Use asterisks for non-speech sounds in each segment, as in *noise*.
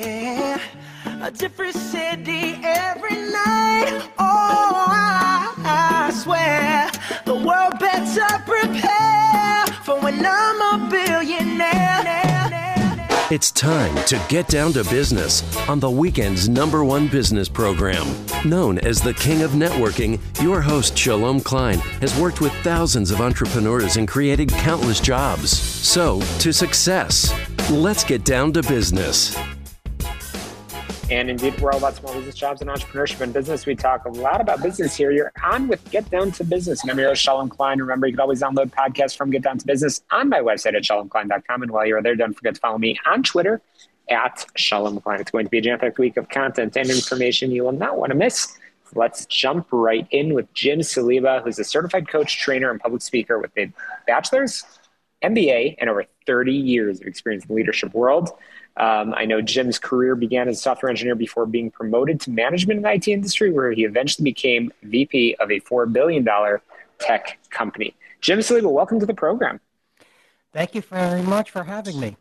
yeah. A different city every night. Oh, I, I swear the world better prepare for when I'm a billionaire. It's time to get down to business on the weekend's number one business program. Known as the King of Networking, your host, Shalom Klein, has worked with thousands of entrepreneurs and created countless jobs. So, to success. Let's get down to business. And indeed, we're all about small business jobs and entrepreneurship and business. We talk a lot about business here. You're on with Get Down to Business. And I'm your host, Shalom Klein. Remember, you can always download podcasts from Get Down to Business on my website at shalomklein.com. And while you're there, don't forget to follow me on Twitter at Shalom Klein. It's going to be a jam-packed week of content and information you will not want to miss. Let's jump right in with Jim Saliba, who's a certified coach, trainer, and public speaker with a bachelor's, MBA, and over 30 years of experience in the leadership world. Um, I know Jim's career began as a software engineer before being promoted to management in the IT industry, where he eventually became VP of a $4 billion tech company. Jim Saliba, welcome to the program. Thank you very much for having me.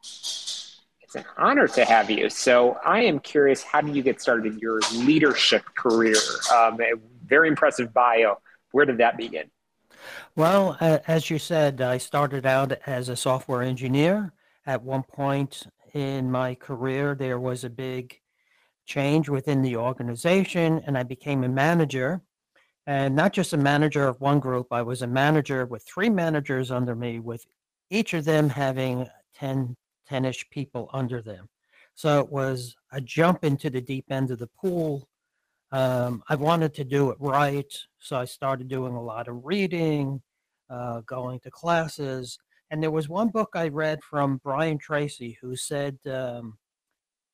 It's an honor to have you. So, I am curious how did you get started in your leadership career? Um, a very impressive bio. Where did that begin? Well, uh, as you said, I started out as a software engineer. At one point, in my career, there was a big change within the organization, and I became a manager. And not just a manager of one group, I was a manager with three managers under me, with each of them having 10, 10-ish people under them. So it was a jump into the deep end of the pool. Um, I wanted to do it right, so I started doing a lot of reading, uh, going to classes, and there was one book I read from Brian Tracy who said um,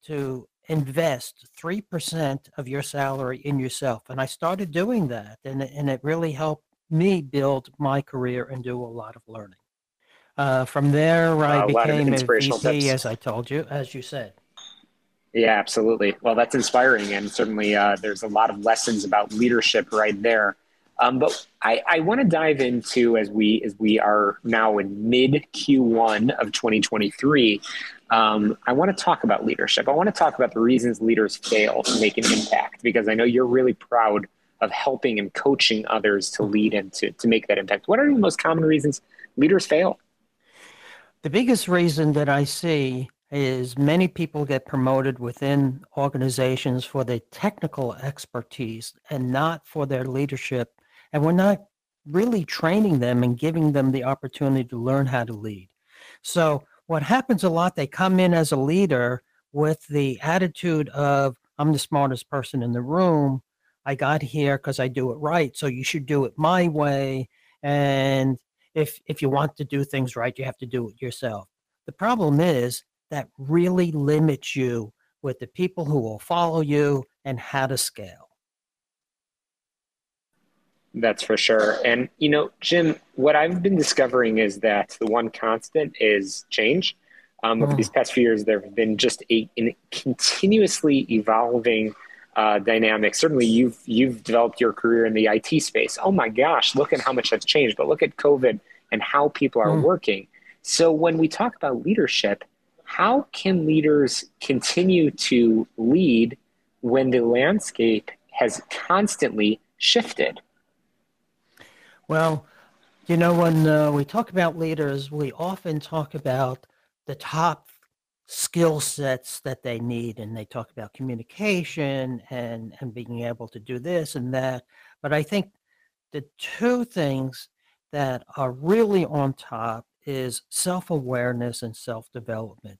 to invest 3% of your salary in yourself. And I started doing that, and, and it really helped me build my career and do a lot of learning. Uh, from there, I uh, became a, VP, tips. as I told you, as you said. Yeah, absolutely. Well, that's inspiring, and certainly uh, there's a lot of lessons about leadership right there. Um, but I, I want to dive into as we as we are now in mid Q1 of 2023. Um, I want to talk about leadership. I want to talk about the reasons leaders fail to make an impact because I know you're really proud of helping and coaching others to lead and to, to make that impact. What are the most common reasons leaders fail? The biggest reason that I see is many people get promoted within organizations for their technical expertise and not for their leadership and we're not really training them and giving them the opportunity to learn how to lead. So what happens a lot, they come in as a leader with the attitude of, I'm the smartest person in the room. I got here because I do it right. So you should do it my way. And if if you want to do things right, you have to do it yourself. The problem is that really limits you with the people who will follow you and how to scale. That's for sure. And, you know, Jim, what I've been discovering is that the one constant is change. Um, Over these past few years, there have been just a, a continuously evolving uh, dynamic. Certainly, you've you've developed your career in the IT space. Oh my gosh, look at how much that's changed. But look at COVID and how people are mm. working. So when we talk about leadership, how can leaders continue to lead when the landscape has constantly shifted? Well, you know, when uh, we talk about leaders, we often talk about the top skill sets that they need, and they talk about communication and and being able to do this and that. But I think the two things that are really on top is self-awareness and self-development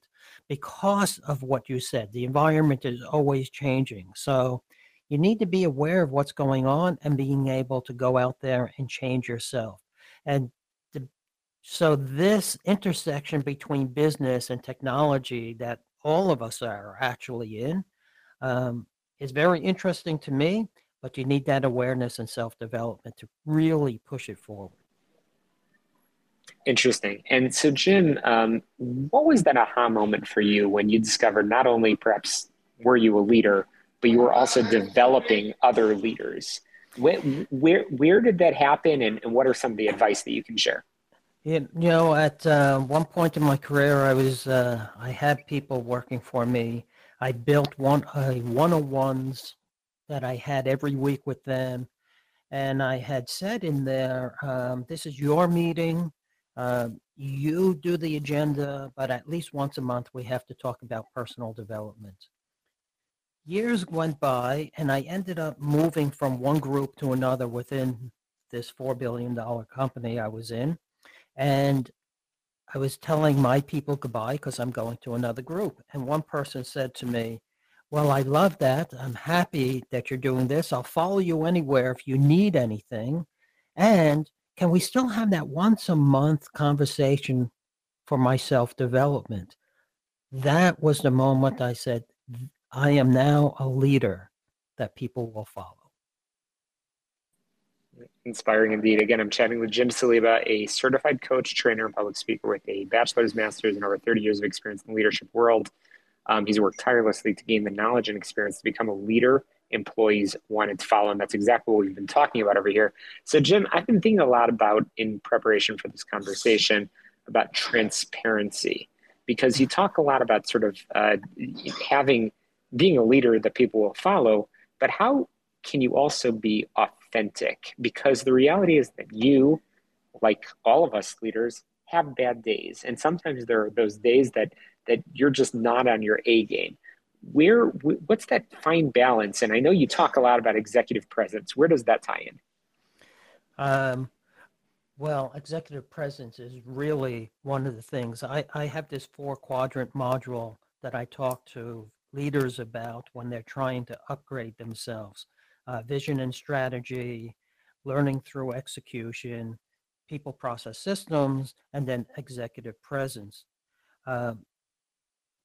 because of what you said the environment is always changing so you need to be aware of what's going on and being able to go out there and change yourself. And so, this intersection between business and technology that all of us are actually in um, is very interesting to me, but you need that awareness and self development to really push it forward. Interesting. And so, Jim, um, what was that aha moment for you when you discovered not only perhaps were you a leader, but you were also developing other leaders. Where, where, where did that happen, and, and what are some of the advice that you can share? You know, at uh, one point in my career, I was uh, I had people working for me I built one uh, one-on-ones that I had every week with them, and I had said in there, um, "This is your meeting. Uh, you do the agenda, but at least once a month we have to talk about personal development." Years went by, and I ended up moving from one group to another within this four billion dollar company I was in, and I was telling my people goodbye because I'm going to another group. And one person said to me, Well, I love that. I'm happy that you're doing this. I'll follow you anywhere if you need anything. And can we still have that once a month conversation for my self development? That was the moment I said, I am now a leader that people will follow inspiring indeed. Again, I'm chatting with Jim Saliba, a certified coach, trainer, and public speaker with a bachelor's, master's, and over 30 years of experience in the leadership world. Um, he's worked tirelessly to gain the knowledge and experience to become a leader employees wanted to follow. And that's exactly what we've been talking about over here. So, Jim, I've been thinking a lot about in preparation for this conversation about transparency because you talk a lot about sort of uh, having being a leader that people will follow, but how can you also be authentic? because the reality is that you, like all of us leaders, have bad days. And sometimes there are those days that that you're just not on your A game. Where what's that fine balance? And I know you talk a lot about executive presence. Where does that tie in? Um, well, executive presence is really one of the things. I, I have this four quadrant module that I talk to leaders about when they're trying to upgrade themselves uh, vision and strategy, learning through execution, people process systems, and then executive presence. Uh,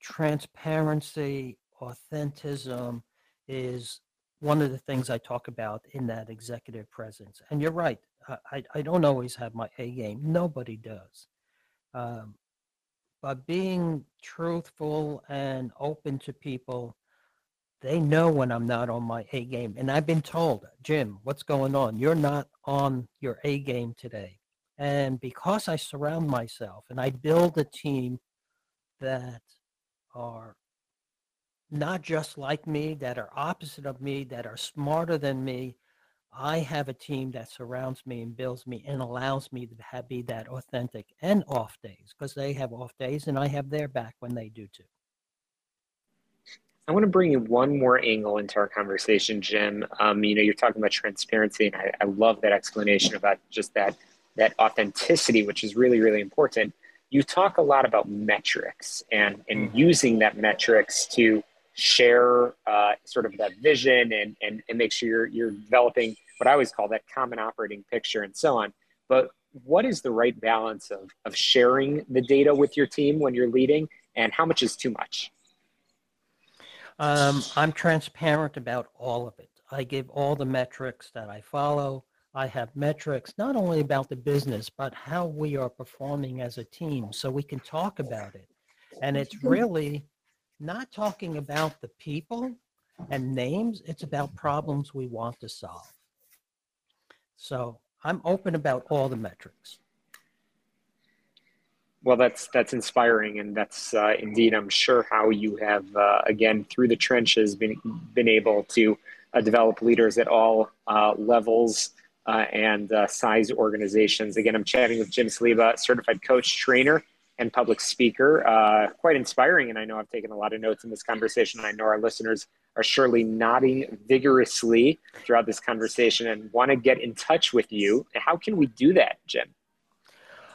transparency, authenticism is one of the things I talk about in that executive presence. And you're right, I, I don't always have my A game. Nobody does. Um, but being truthful and open to people they know when I'm not on my A game. And I've been told, Jim, what's going on? You're not on your A game today. And because I surround myself and I build a team that are not just like me, that are opposite of me, that are smarter than me, I have a team that surrounds me and builds me and allows me to have, be that authentic and off days because they have off days and I have their back when they do too. I want to bring in one more angle into our conversation, Jim. Um, you know, you're talking about transparency, and I, I love that explanation about just that that authenticity, which is really, really important. You talk a lot about metrics and and mm-hmm. using that metrics to share uh, sort of that vision and, and and make sure you're you're developing what I always call that common operating picture and so on. But what is the right balance of of sharing the data with your team when you're leading, and how much is too much? Um, I'm transparent about all of it. I give all the metrics that I follow. I have metrics not only about the business, but how we are performing as a team so we can talk about it. And it's *laughs* really not talking about the people and names, it's about problems we want to solve. So I'm open about all the metrics. Well, that's that's inspiring, and that's uh, indeed, I'm sure, how you have uh, again through the trenches been been able to uh, develop leaders at all uh, levels uh, and uh, size organizations. Again, I'm chatting with Jim Saliba, certified coach, trainer, and public speaker. quite inspiring, and I know I've taken a lot of notes in this conversation. I know our listeners are surely nodding vigorously throughout this conversation and want to get in touch with you. How can we do that, Jim?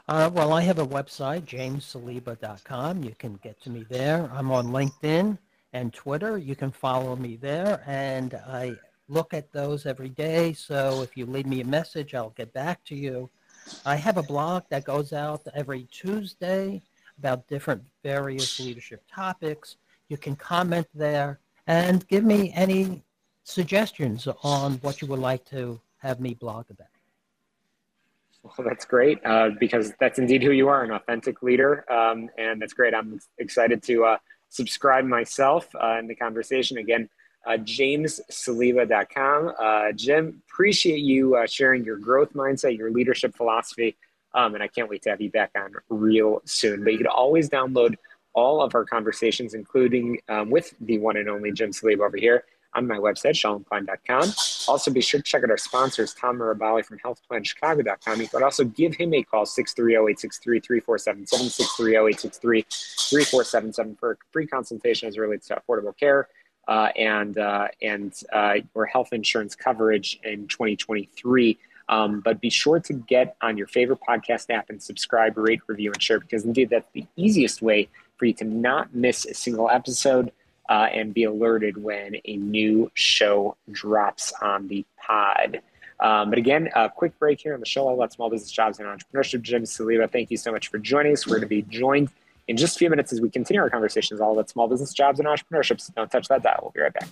Uh, well, I have a website, jamessaliba.com. You can get to me there. I'm on LinkedIn and Twitter. You can follow me there. And I look at those every day. So if you leave me a message, I'll get back to you. I have a blog that goes out every Tuesday about different various leadership topics. You can comment there and give me any suggestions on what you would like to have me blog about. Well, that's great uh, because that's indeed who you are, an authentic leader. Um, and that's great. I'm excited to uh, subscribe myself uh, in the conversation. Again, uh, jamessaliba.com. Uh, Jim, appreciate you uh, sharing your growth mindset, your leadership philosophy. Um, and I can't wait to have you back on real soon. But you can always download all of our conversations, including um, with the one and only Jim Salib over here, on my website, shalomklein.com. Also, be sure to check out our sponsors, Tom Mirabali from healthplanchicago.com. You can also give him a call, 630-863-3477, 630-863-3477 for a free consultation as it relates to affordable care uh, and, uh, and uh, or health insurance coverage in 2023. Um, but be sure to get on your favorite podcast app and subscribe, rate, review, and share because indeed that's the easiest way for you to not miss a single episode uh, and be alerted when a new show drops on the pod. Um, but again, a quick break here on the show all about small business jobs and entrepreneurship. Jim Saliba, thank you so much for joining us. We're going to be joined in just a few minutes as we continue our conversations all about small business jobs and entrepreneurship. So don't touch that dial. We'll be right back.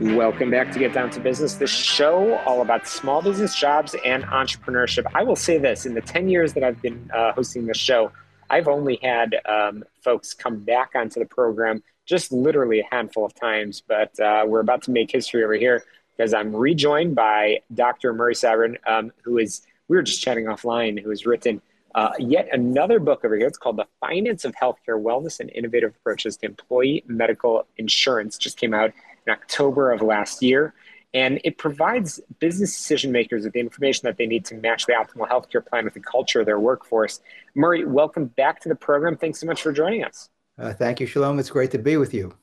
Welcome back to Get Down to Business, the show all about small business jobs and entrepreneurship. I will say this in the 10 years that I've been uh, hosting the show, I've only had um, folks come back onto the program just literally a handful of times, but uh, we're about to make history over here because I'm rejoined by Dr. Murray Sabrin, um, who is, we were just chatting offline, who has written uh, yet another book over here. It's called The Finance of Healthcare Wellness and Innovative Approaches to Employee Medical Insurance, just came out in October of last year. And it provides business decision makers with the information that they need to match the optimal healthcare plan with the culture of their workforce. Murray, welcome back to the program. Thanks so much for joining us. Uh, thank you, Shalom. It's great to be with you.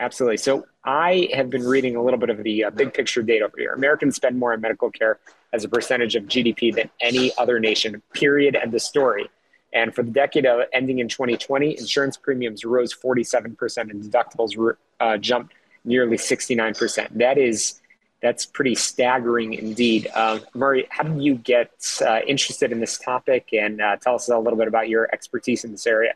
Absolutely. So, I have been reading a little bit of the uh, big picture data over here. Americans spend more on medical care as a percentage of GDP than any other nation, period. End of story. And for the decade of ending in 2020, insurance premiums rose 47% and deductibles uh, jumped nearly 69%. That is, that's pretty staggering indeed. Uh, Murray, how did you get uh, interested in this topic and uh, tell us a little bit about your expertise in this area?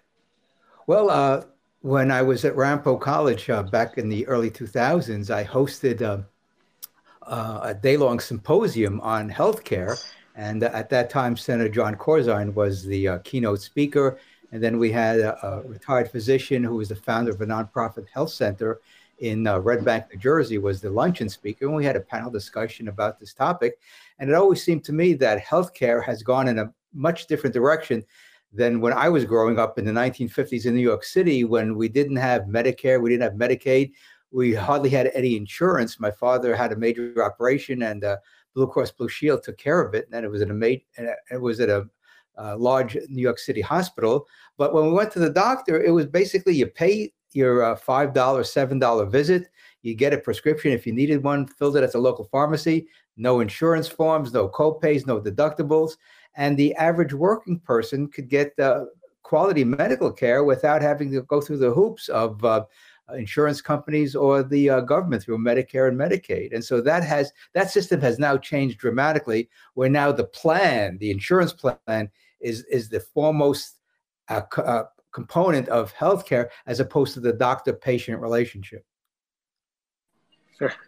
Well, uh, when I was at Ramapo College uh, back in the early 2000s, I hosted uh, a day long symposium on healthcare. And at that time, Senator Jon Corzine was the keynote speaker. And then we had a, a, retired physician who was the founder of a nonprofit health center in uh, Red Bank, New Jersey, was the luncheon speaker, and we had a panel discussion about this topic. And it always seemed to me that healthcare has gone in a much different direction than when I was growing up in the 1950s in New York City, when we didn't have Medicare, we didn't have Medicaid, we hardly had any insurance. My father had a major operation, and uh, Blue Cross Blue Shield took care of it, and it was at a it was at a uh, large New York City hospital. But when we went to the doctor, it was basically you pay your uh, $5, $7 visit. You get a prescription if you needed one, filled it at the local pharmacy. No insurance forms, no copays, no deductibles. And the average working person could get uh, quality medical care without having to go through the hoops of uh, insurance companies or the uh, government through Medicare and Medicaid. And so that has that system has now changed dramatically. Where now the plan, the insurance plan, is is the foremost uh, uh, component of healthcare as opposed to the doctor patient relationship.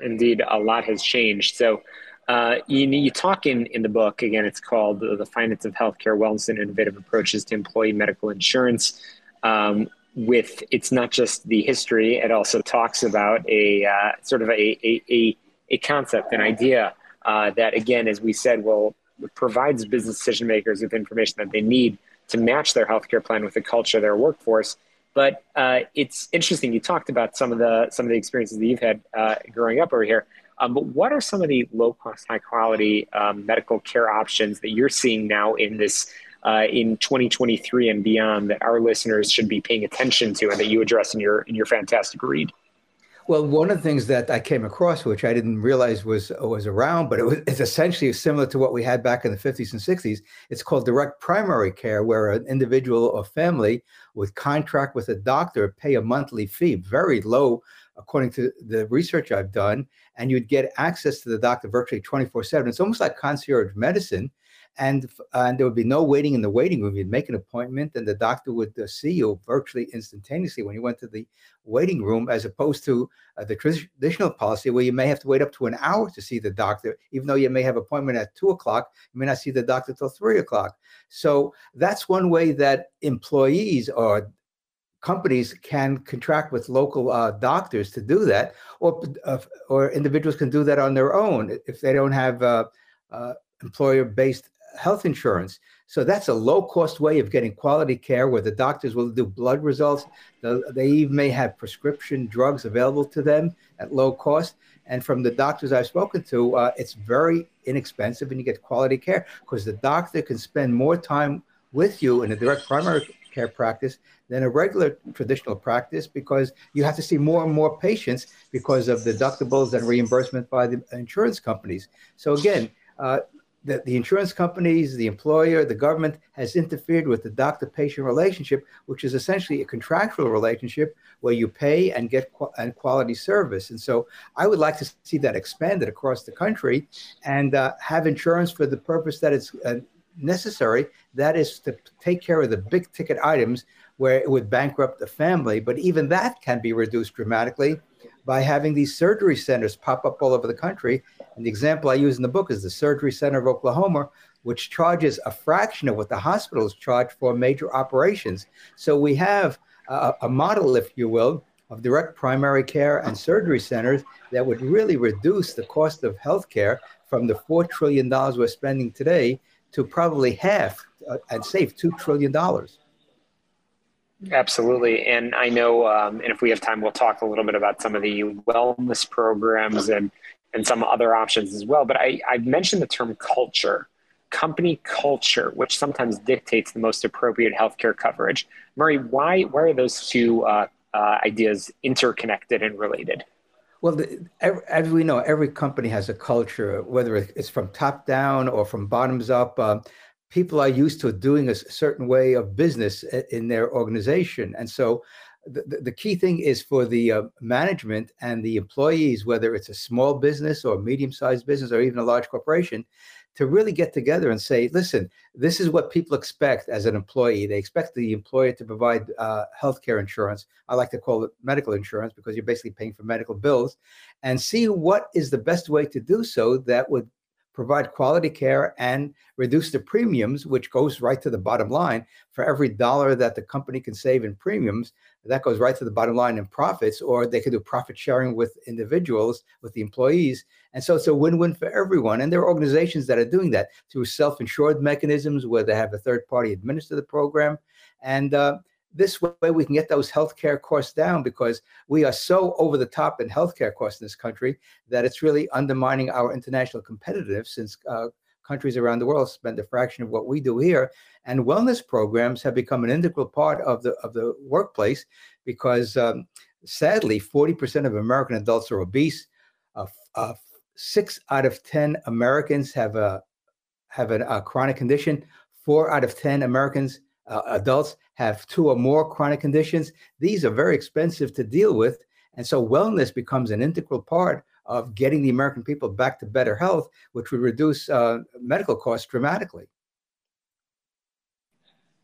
Indeed, a lot has changed. So, uh, you, you talk in, in the book, again, it's called The Finance of Healthcare Wellness and Innovative Approaches to Employee Medical Insurance. Um, with it's not just the history, it also talks about a uh, sort of a, a, a, a, concept, an idea uh, that, again, as we said, will provides business decision makers with information that they need to match their healthcare plan with the culture of their workforce. But uh, it's interesting. You talked about some of the some of the experiences that you've had uh, growing up over here. Um, but what are some of the low cost, high quality um, medical care options that you're seeing now in this uh, in 2023 and beyond that our listeners should be paying attention to and that you address in your in your fantastic read? Well, one of the things that I came across, which I didn't realize was was around, but it was, it's essentially similar to what we had back in the 50s and 60s. It's called direct primary care, where an individual or family would contract with a doctor, pay a monthly fee, very low, according to the research I've done, and you'd get access to the doctor virtually 24/7. It's almost like concierge medicine, and and there would be no waiting in the waiting room. You'd make an appointment, and the doctor would uh, see you virtually instantaneously when you went to the waiting room, as opposed to uh, the traditional policy where you may have to wait up to an hour to see the doctor, even though you may have appointment at two o'clock. You may not see the doctor till three o'clock. So that's one way that employees or companies can contract with local uh, doctors to do that, or uh, or individuals can do that on their own if they don't have uh, uh, employer-based health insurance. So that's a low-cost way of getting quality care, where the doctors will do blood results. They may have prescription drugs available to them at low cost. And from the doctors I've spoken to, uh, it's very inexpensive, and you get quality care because the doctor can spend more time with you in a direct primary care practice than a regular traditional practice because you have to see more and more patients because of deductibles and reimbursement by the insurance companies. So again, uh, the, the insurance companies, the employer, the government has interfered with the doctor-patient relationship, which is essentially a contractual relationship where you pay and get qu- and quality service. And so, I would like to see that expanded across the country, and uh, have insurance for the purpose that it's uh, necessary. That is to take care of the big ticket items where it would bankrupt the family. But even that can be reduced dramatically by having these surgery centers pop up all over the country. And the example I use in the book is the Surgery Center of Oklahoma, which charges a fraction of what the hospitals charge for major operations. So we have a, a model, if you will, of direct primary care and surgery centers that would really reduce the cost of healthcare from the $4 trillion we're spending today to probably half uh, and save $2 trillion. Absolutely. And I know, um, and if we have time, we'll talk a little bit about some of the wellness programs and, and some other options as well. But I, I mentioned the term culture, company culture, which sometimes dictates the most appropriate healthcare coverage. Murray, why, why are those two uh, uh, ideas interconnected and related? Well, the, as we know, every company has a culture, whether it's from top down or from bottoms up. Uh, people are used to doing a certain way of business in their organization. And so the, the key thing is for the uh, management and the employees, whether it's a small business or medium sized business or even a large corporation, to really get together and say, listen, this is what people expect as an employee. They expect the employer to provide uh, health care insurance. I like to call it medical insurance because you're basically paying for medical bills and see what is the best way to do so that would provide quality care and reduce the premiums, which goes right to the bottom line. For every dollar that the company can save in premiums, that goes right to the bottom line in profits, or they could do profit sharing with individuals, with the employees. And so it's a win win for everyone. And there are organizations that are doing that through self insured mechanisms where they have a third party administer the program. And uh, this way we can get those healthcare costs down because we are so over the top in healthcare costs in this country that it's really undermining our international competitiveness since uh, countries around the world spend a fraction of what we do here. And wellness programs have become an integral part of the of the workplace because um, sadly 40% of american adults are obese. Uh, uh, six out of 10 americans have a have a, a chronic condition. Four out of 10 americans uh, adults have two or more chronic conditions. These are very expensive to deal with. And so wellness becomes an integral part of getting the American people back to better health, which would reduce uh, medical costs dramatically.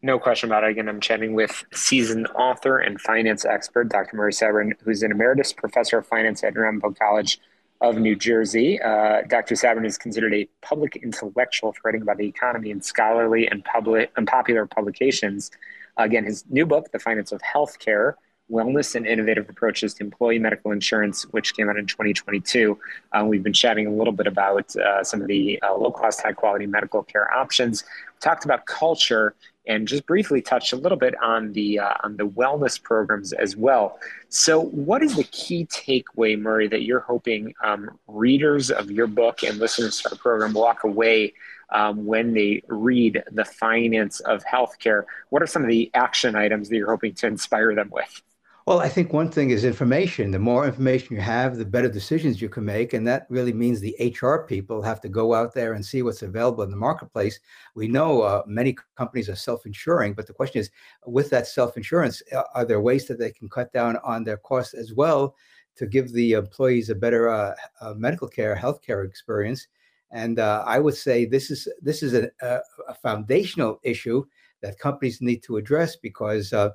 No question about it. Again, I'm chatting with seasoned author and finance expert, Dr. Murray Sabrin, who's an emeritus professor of finance at Ramapo College of New Jersey. Uh, Dr. Sabrin is considered a public intellectual for writing about the economy in scholarly and public and popular publications. Again, his new book, The Finance of Healthcare, Wellness and Innovative Approaches to Employee Medical Insurance, which came out in 2022. Um, we've been chatting a little bit about uh, some of the uh, low cost, high quality medical care options. We talked about culture and just briefly touched a little bit on the uh, on the wellness programs as well. So, what is the key takeaway, Murray, that you're hoping um, readers of your book and listeners to our program walk away um, when they read the finance of healthcare? What are some of the action items that you're hoping to inspire them with? Well, I think one thing is information. The more information you have, the better decisions you can make. And that really means the HR people have to go out there and see what's available in the marketplace. We know uh, many companies are self insuring, but the question is with that self insurance, uh, are there ways that they can cut down on their costs as well to give the employees a better uh, uh, medical care, healthcare experience? And uh, I would say this is this is a, a, foundational issue that companies need to address because uh,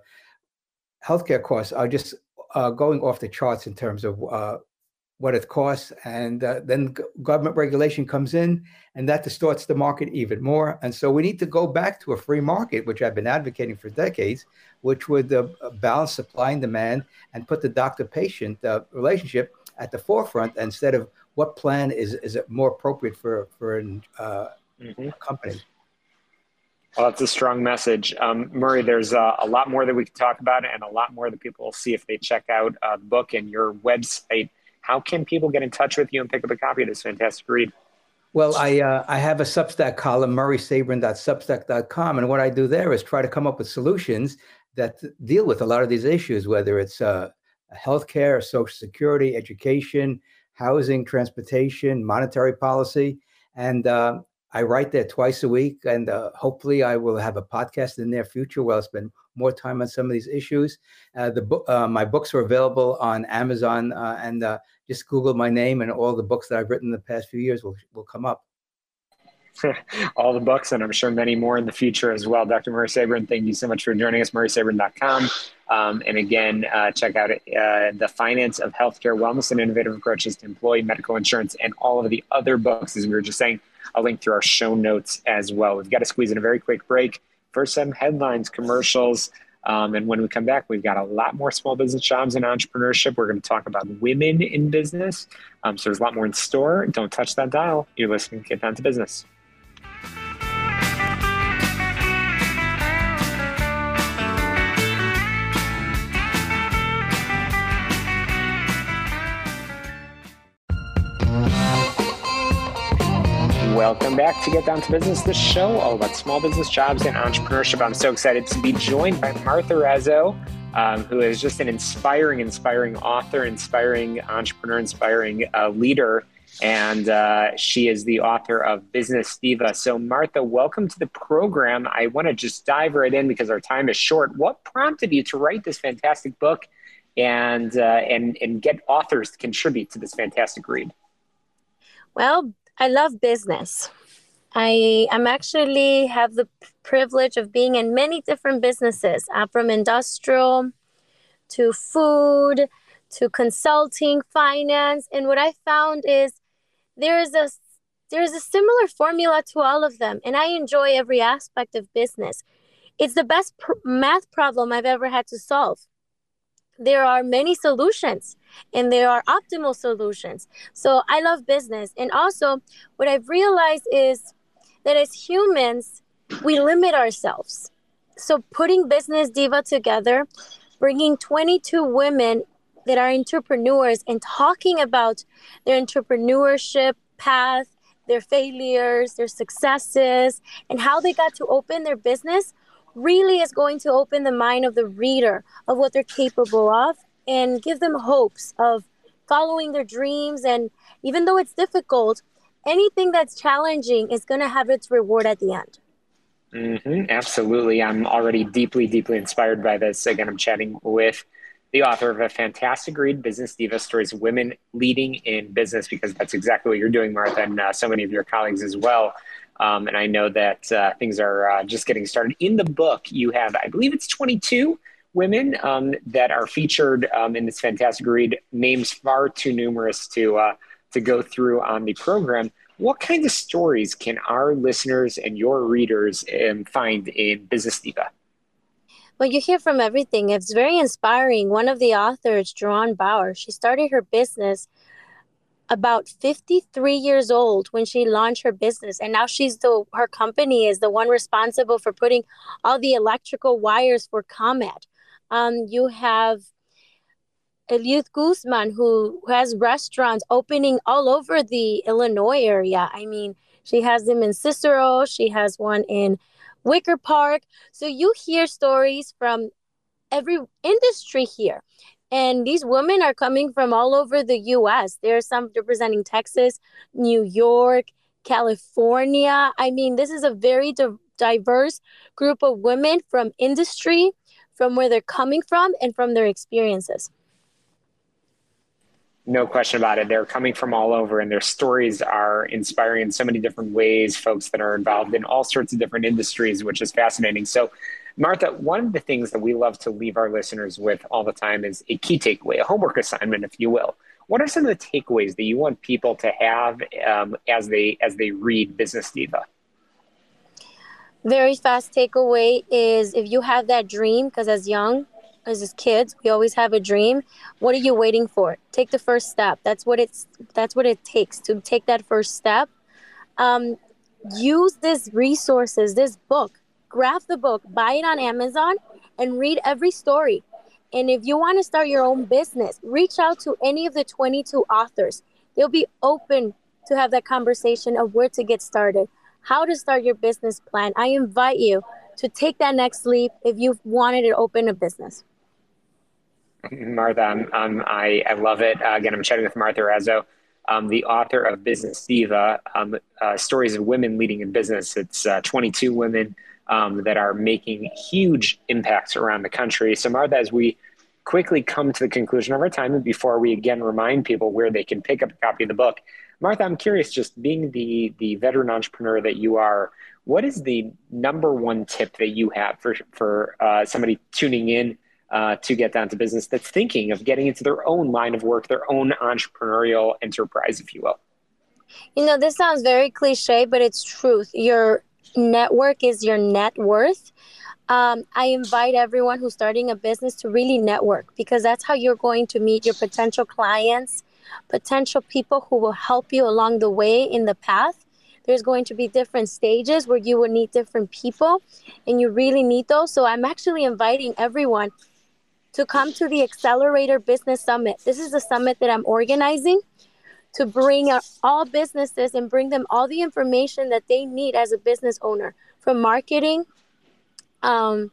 healthcare costs are just uh, going off the charts in terms of uh, what it costs. And uh, then government regulation comes in, and that distorts the market even more. And so we need to go back to a free market, which I've been advocating for decades, which would uh, balance supply and demand and put the doctor patient uh, relationship at the forefront instead of what plan is is it more appropriate for for uh, mm-hmm. a company. Well, that's a strong message. Um, Murray, there's uh, a lot more that we can talk about and a lot more that people will see if they check out uh, the book and your website. How can people get in touch with you and pick up a copy of this fantastic read? Well, I uh, I have a Substack column, murraysabrin.substack.com, and what I do there is try to come up with solutions that deal with a lot of these issues, whether it's uh, healthcare, social security, education, housing, transportation, monetary policy, and uh, I write there twice a week, and uh, hopefully, I will have a podcast in the near future where I'll spend more time on some of these issues. Uh, the book, uh, my books are available on Amazon, uh, and uh, just Google my name, and all the books that I've written in the past few years will will come up. *laughs* all the books, and I'm sure many more in the future as well. Dr. Murray Sabrin, thank you so much for joining us. MurraySabrin.com. Um, and again, uh, check out uh, The Finance of Healthcare Wellness and Innovative Approaches to Employee Medical Insurance and all of the other books, as we were just saying. I'll link through our show notes as well. We've got to squeeze in a very quick break. First, some headlines, commercials. Um, and when we come back, we've got a lot more small business jobs and entrepreneurship. We're going to talk about women in business. Um, so there's a lot more in store. Don't touch that dial. You're listening Get Down to Business. Welcome back to Get Down to Business, the show all about small business jobs and entrepreneurship. I'm so excited to be joined by Martha Razzo, um, who is just an inspiring, inspiring author, inspiring entrepreneur, inspiring uh, leader. And uh, she is the author of Business Diva. So, Martha, welcome to the program. I want to just dive right in because our time is short. What prompted you to write this fantastic book and, uh, and, and get authors to contribute to this fantastic read? Well, I love business. I am actually have the privilege of being in many different businesses, uh, from industrial to food to consulting, finance, and what I found is there is a there is a similar formula to all of them, and I enjoy every aspect of business. It's the best pr- math problem I've ever had to solve there are many solutions and there are optimal solutions. So I love business. And also, what I've realized is that as humans, we limit ourselves. So putting Business Diva together, bringing 22 women that are entrepreneurs and talking about their entrepreneurship path, their failures, their successes, and how they got to open their business really is going to open the mind of the reader of what they're capable of and give them hopes of following their dreams. And even though it's difficult, anything that's challenging is going to have its reward at the end. Mm-hmm, absolutely. I'm already deeply, deeply inspired by this. Again, I'm chatting with the author of a fantastic read, Business Diva Stories Women Leading in Business, because that's exactly what you're doing, Martha, and uh, so many of your colleagues as well. Um, and I know that uh, things are uh, just getting started. In the book, you have, I believe it's 22 women um, that are featured um, in this fantastic read, names far too numerous to, uh, to go through on the program. What kind of stories can our listeners and your readers um, find in Business Diva? Well, you hear from everything. It's very inspiring. One of the authors, Joanne Bauer, she started her business about 53 years old when she launched her business. And now she's the her company is the one responsible for putting all the electrical wires for ComEd um, you have Eliud Guzman who, who has restaurants opening all over the Illinois area. I mean she has them in Cicero she has one in Wicker Park. So you hear stories from every industry here and these women are coming from all over the US. There are some representing Texas, New York, California. I mean, this is a very di- diverse group of women from industry, from where they're coming from, and from their experiences. No question about it. They're coming from all over, and their stories are inspiring in so many different ways. Folks that are involved in all sorts of different industries, which is fascinating. So, Martha, one of the things that we love to leave our listeners with all the time is a key takeaway, a homework assignment, if you will. What are some of the takeaways that you want people to have um, as they as they read Business Diva? Very fast takeaway is if you have that dream, because as young as kids, we always have a dream. What are you waiting for? Take the first step. That's what it's that's what it takes to take that first step. Um, use these resources, this book. Grab the book, buy it on Amazon, and read every story. And if you want to start your own business, reach out to any of the 22 authors. They'll be open to have that conversation of where to get started, how to start your business plan. I invite you to take that next leap if you've wanted to open a business. Martha, i I, love it. Uh, again, I'm chatting with Martha Razzo, um, the author of Business Diva, um, uh, Stories of Women Leading in Business. It's uh, 22 women um, that are making huge impacts around the country. So, Martha, as we quickly come to the conclusion of our time, and before we again remind people where they can pick up a copy of the book, Martha, I'm curious, just being the the veteran entrepreneur that you are, what is the number one tip that you have for for uh, somebody tuning in uh, to get down to business that's thinking of getting into their own line of work, their own entrepreneurial enterprise, if you will? You know, this sounds very cliche, but it's truth. Your network is your net worth. Um, I invite everyone who's starting a business to really network because that's how you're going to meet your potential clients, potential people who will help you along the way in the path. There's going to be different stages where you will need different people, and you really need those. So, I'm actually inviting everyone to come to the Accelerator Business Summit. This is a summit that I'm organizing to bring all businesses and bring them all the information that they need as a business owner from marketing, um,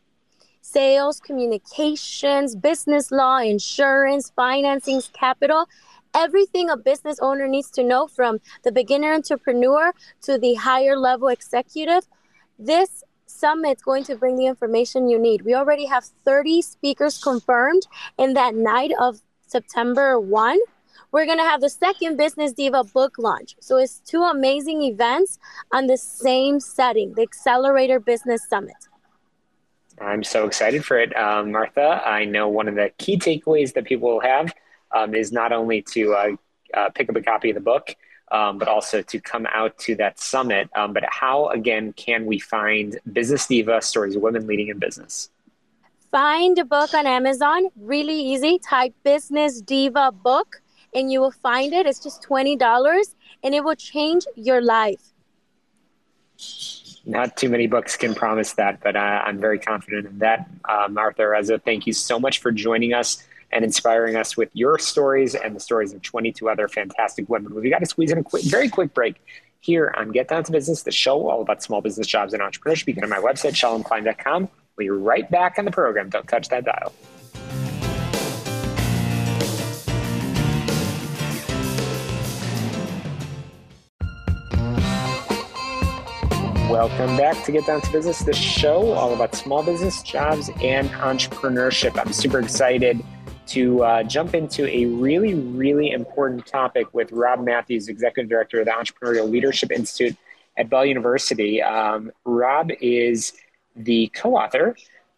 sales, communications, business law, insurance, financing, capital. Everything a business owner needs to know from the beginner entrepreneur to the higher level executive. This summit is going to bring the information you need. We already have 30 speakers confirmed in that night of September 1 we're going to have the second Business Diva book launch. So it's two amazing events on the same setting, the Accelerator Business Summit. I'm so excited for it, um, Martha. I know one of the key takeaways that people will have um, is not only to uh, uh, pick up a copy of the book, um, but also to come out to that summit. Um, but how, again, can we find Business Diva Stories of Women Leading in Business? Find a book on Amazon, really easy. Type Business Diva book and you will find it. It's just $20 and it will change your life. Not too many books can promise that, but I'm very confident in that. Uh, Martha Razzo, thank you so much for joining us and inspiring us with your stories and the stories of 22 other fantastic women. We've got to squeeze in a quick, very quick break here on Get Down to Business, the show all about small business jobs and entrepreneurship. You can on my website, shalomklein.com. We'll be right back on the program. Don't touch that dial. Welcome back to Get Down to Business, the show all about small business, jobs, and entrepreneurship. I'm super excited to uh, jump into a really, really important topic with Rob Matthews, Executive Director of the Entrepreneurial Leadership Institute at Bell University. Um, Rob is the co author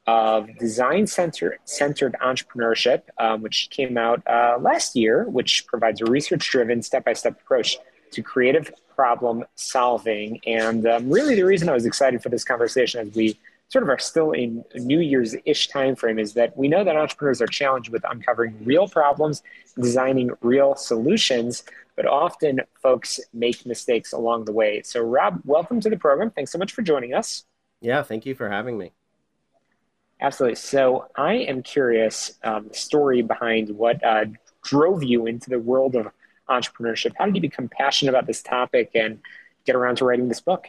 of Design Center, Centered Entrepreneurship, um, which came out uh, last year, which provides a research driven, step by step approach to creative problem solving. And um, really, the reason I was excited for this conversation as we sort of are still in New Year's ish timeframe is that we know that entrepreneurs are challenged with uncovering real problems, designing real solutions, but often folks make mistakes along the way. So, Rob, welcome to the program. Thanks so much for joining us. Yeah, thank you for having me. Absolutely. So, I am curious um, the story behind what uh, drove you into the world of entrepreneurship? How did you become passionate about this topic and get around to writing this book?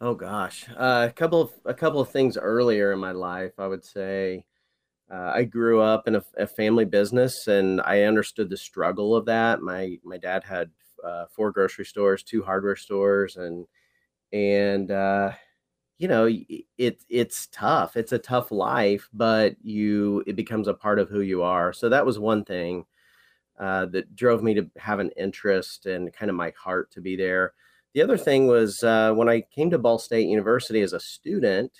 Oh gosh, uh, a couple of a couple of things earlier in my life, I would say. Uh, I grew up in a, a, family business, and I understood the struggle of that. My my dad had uh, four grocery stores, two hardware stores, and and uh, you know it it's tough. It's a tough life, but you it becomes a part of who you are. So that was one thing uh, that drove me to have an interest and kind of my heart to be there. The other thing was uh, when I came to Ball State University as a student,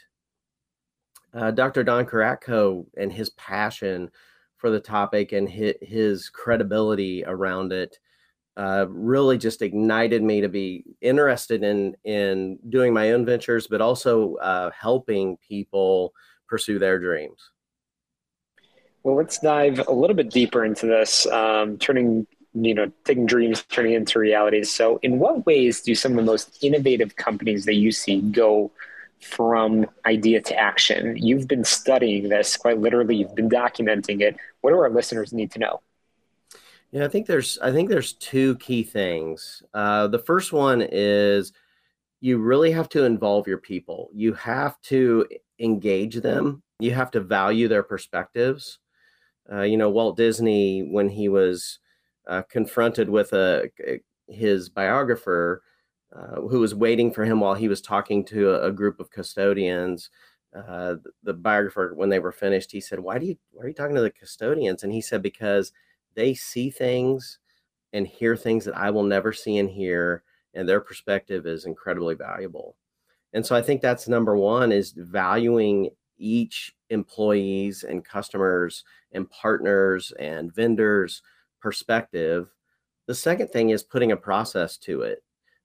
uh, Dr. Don Kuratko and his passion for the topic and his, his credibility around it uh, really just ignited me to be interested in in doing my own ventures, but also uh, helping people pursue their dreams. Well, let's dive a little bit deeper into this, um, turning, you know, taking dreams, turning into realities. So, in what ways do some of the most innovative companies that you see go from idea to action? You've been studying this quite literally. You've been documenting it. What do our listeners need to know? Yeah, I think there's I think there's two key things. Uh, the first one is you really have to involve your people. You have to engage them. You have to value their perspectives. Uh, you know, Walt Disney, when he was uh, confronted with a his biographer uh, who was waiting for him while he was talking to a, a group of custodians. Uh, the, the, biographer, when they were finished, he said, "Why do you why are you talking to the custodians?" And he said, "Because they see things and hear things that I will never see and hear, and their perspective is incredibly valuable." And so I think that's number one is valuing each employees and customers and partners and vendors perspective the second thing is putting a process to it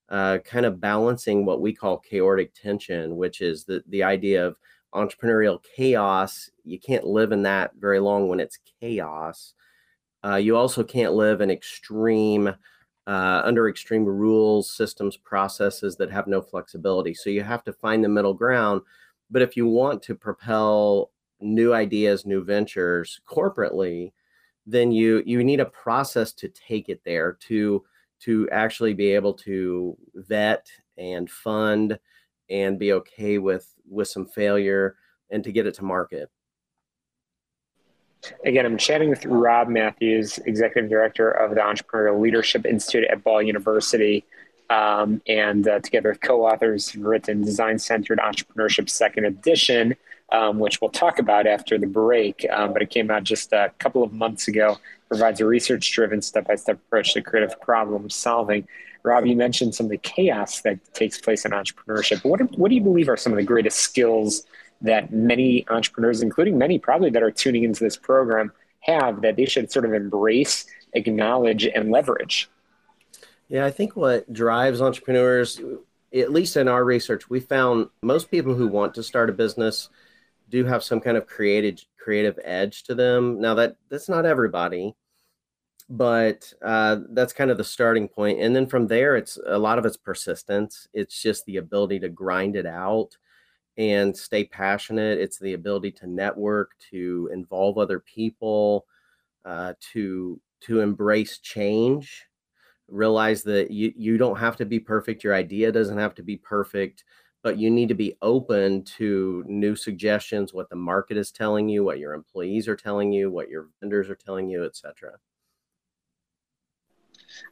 uh, kind of balancing what we call chaotic tension which is the, the idea of entrepreneurial chaos. You can't live in that very long when it's chaos. Uh, you also can't live in extreme uh, under extreme rules systems processes that have no flexibility. So you have to find the middle ground but if you want to propel new ideas, new ventures corporately, then you you need a process to take it there to to actually be able to vet and fund and be okay with with some failure and to get it to market. Again, I'm chatting with Rob Matthews, Executive Director of the Entrepreneurial Leadership Institute at Ball University. Um, and uh, together with co-authors have written Design Centered Entrepreneurship Second Edition, um, which we'll talk about after the break. Um, but it came out just a couple of months ago. Provides a research-driven, step-by-step approach to creative problem solving. Rob, you mentioned some of the chaos that takes place in entrepreneurship. What what do you believe are some of the greatest skills that many entrepreneurs, including many probably that are tuning into this program, have that they should sort of embrace, acknowledge, and leverage? Yeah, I think what drives entrepreneurs, at least in our research, we found most people who want to start a business do have some kind of creative creative edge to them. Now that that's not everybody, but uh, that's kind of the starting point. And then from there, it's a lot of it's persistence. It's just the ability to grind it out and stay passionate. It's the ability to network, to involve other people, uh, to to embrace change realize that you you don't have to be perfect your idea doesn't have to be perfect but you need to be open to new suggestions what the market is telling you what your employees are telling you what your vendors are telling you etc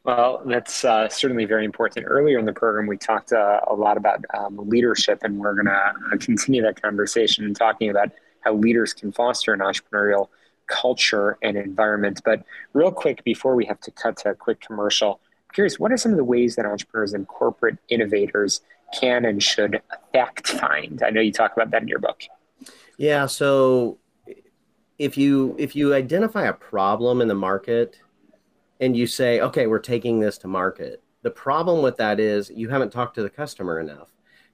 well, that's uh, certainly very important. Earlier in the program, we talked uh, a lot about um, leadership, and we're going to uh, continue that conversation and talking about how leaders can foster an entrepreneurial culture and environment. But real quick, before we have to cut to a quick commercial, curious, what are some of the ways that entrepreneurs and corporate innovators can and should fact find? I know you talk about that in your book. Yeah. So if you if you identify a problem in the market and you say, okay, we're taking this to market, the problem with that is you haven't talked to the customer enough.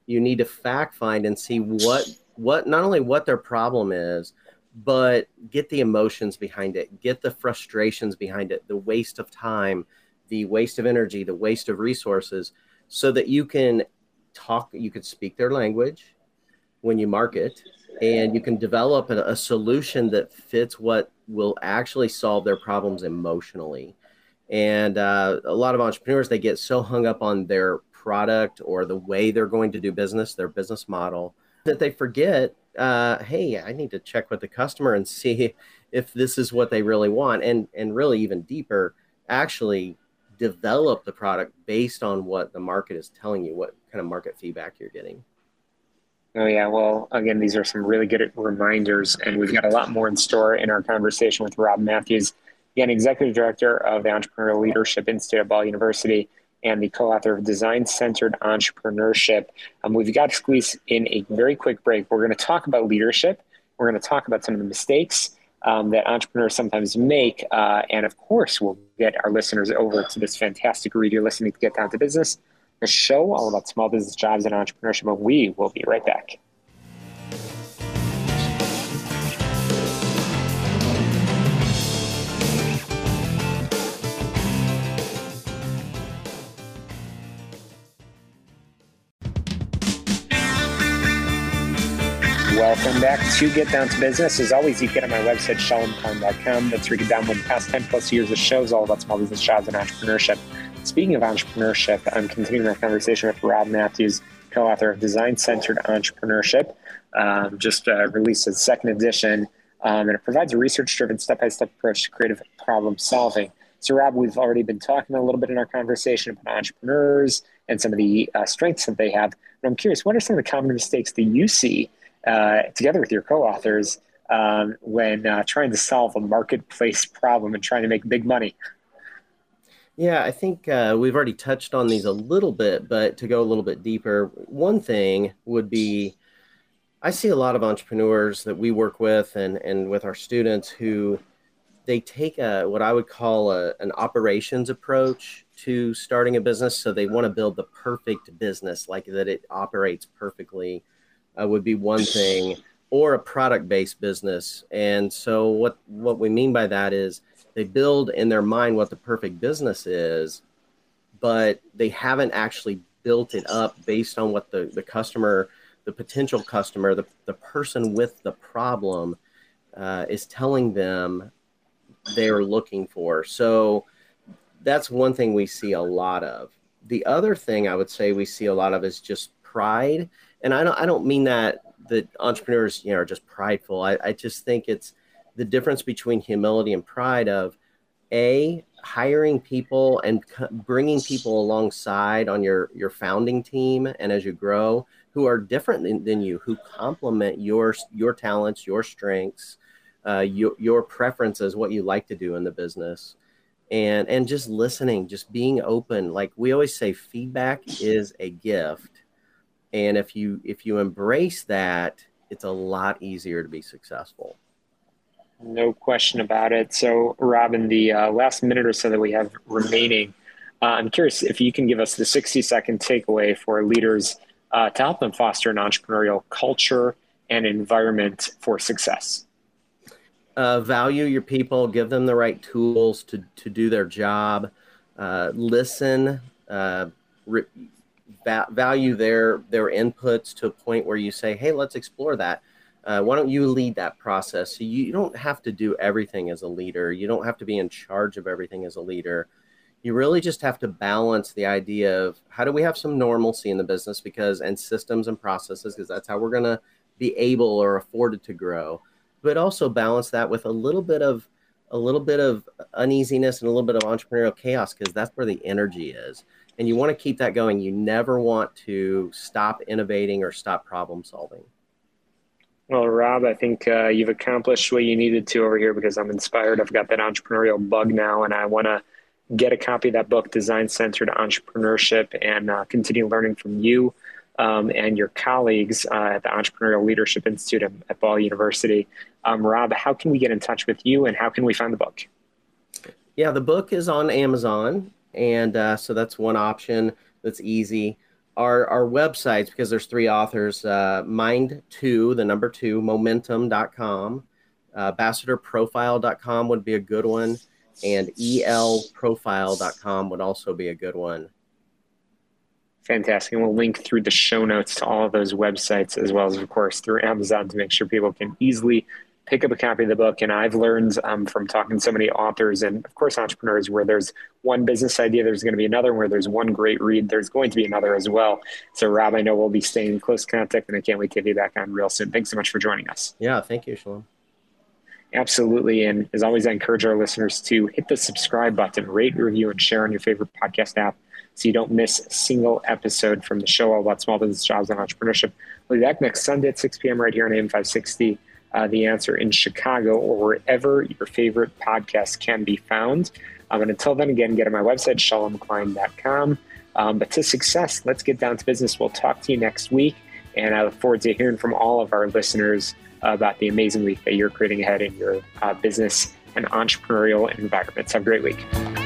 You need to fact find and see what what not only what their problem is, but get the emotions behind it, get the frustrations behind it, the waste of time, the waste of energy, the waste of resources, so that you can talk, you can speak their language when you market, and you can develop a, a solution that fits what will actually solve their problems emotionally. And uh, a lot of entrepreneurs, they get so hung up on their product or the way they're going to do business, their business model, that they forget uh, hey, I need to check with the customer and *laughs* see if this is what they really want. And, and really, even deeper, actually develop the product based on what the market is telling you, what kind of market feedback you're getting. Oh, yeah. Well, again, these are some really good reminders, and we've got a lot more in store in our conversation with Rob Matthews, again, Executive Director of the Entrepreneurial Leadership Institute at Ball University and the co author of Design Centered Entrepreneurship. Um, we've got to squeeze in a very quick break. We're going to talk about leadership, we're going to talk about some of the mistakes um, that entrepreneurs sometimes make. Uh, and of course, we'll get our listeners over to this fantastic read you're listening to Get Down to Business, a show all about small business jobs and entrepreneurship. And we will be right back. Welcome back to Get Down to Business. As always, you can get on my website, shalomklein.com. That's where you can download the past 10 plus years of shows all about small business jobs and entrepreneurship. Speaking of entrepreneurship, I'm continuing my conversation with Rob Matthews, co author of Design Centered Entrepreneurship. Um, just uh, released its second edition, um, and it provides a research driven step by step approach to creative problem solving. So, Rob, we've already been talking a little bit in our conversation about entrepreneurs and some of the uh, strengths that they have. But I'm curious, what are some of the common mistakes that you see uh, together with your co-authors um, when uh, trying to solve a marketplace problem and trying to make big money? Yeah, I think uh, we've already touched on these a little bit, but to go a little bit deeper, one thing would be I see a lot of entrepreneurs that we work with and, and with our students who they take a what I would call a, an operations approach to starting a business. So they want to build the perfect business, like that it operates perfectly, uh, would be one thing, or a product based business. And so what what we mean by that is they build in their mind what the perfect business is, but they haven't actually built it up based on what the the customer, the potential customer, the the person with the problem. Uh, is telling them they're looking for. So that's one thing we see a lot of. The other thing I would say we see a lot of is just pride. And I don't I don't mean that that entrepreneurs, you know, are just prideful. I, I just think it's the difference between humility and pride of a hiring people and bringing people alongside on your your founding team and as you grow who are different than, than you who complement your your talents your strengths uh, your, your preferences, what you like to do in the business, and and just listening, just being open. Like we always say, feedback is a gift, and if you if you embrace that, it's a lot easier to be successful. No question about it. So, Robin, the uh, last minute or so that we have remaining, uh, I'm curious if you can give us the 60 second takeaway for leaders uh, to help them foster an entrepreneurial culture and environment for success uh, value your people, give them the right tools to, to do their job, uh, listen, uh, re- va- value their their inputs to a point where you say, hey, let's explore that. Uh, why don't you lead that process? So you don't have to do everything as a leader. You don't have to be in charge of everything as a leader. You really just have to balance the idea of how do we have some normalcy in the business because and systems and processes because that's how we're going to be able or afforded to grow but also balance that with a little bit of a little bit of uneasiness and a little bit of entrepreneurial chaos because that's where the energy is and you want to keep that going you never want to stop innovating or stop problem solving well rob i think uh, you've accomplished what you needed to over here because i'm inspired i've got that entrepreneurial bug now and i want to get a copy of that book design centered entrepreneurship and uh, continue learning from you um, and your colleagues uh, at the Entrepreneurial Leadership Institute at, at Ball University. Um, Rob, how can we get in touch with you and how can we find the book? Yeah, the book is on Amazon. And uh, so that's one option that's easy. Our, our websites, because there's three authors, uh, Mind2, the number two, momentum.com, uh, ambassadorprofile.com would be a good one, and elprofile.com would also be a good one. Fantastic. And we'll link through the show notes to all of those websites as well as, of course, through Amazon to make sure people can easily pick up a copy of the book. And I've learned um, from talking to so many authors and, of course, entrepreneurs where there's one business idea, there's going to be another. Where there's one great read, there's going to be another as well. So, Rob, I know we'll be staying in close contact and I can't wait to have you back on real soon. Thanks so much for joining us. Yeah, thank you, Shalom. Absolutely. And as always, I encourage our listeners to hit the subscribe button, rate, review, and share on your favorite podcast app so you don't miss a single episode from the show all about small business jobs and entrepreneurship. We'll be back next Sunday at 6 p.m. right here on AM 560, uh, The Answer in Chicago, or wherever your favorite podcast can be found. Um, and until then, again, get on my website, shalomklein.com. Um, but to success, let's get down to business. We'll talk to you next week. And I look forward to hearing from all of our listeners about the amazing week that you're creating ahead in your uh, business and entrepreneurial environments. Have a great week.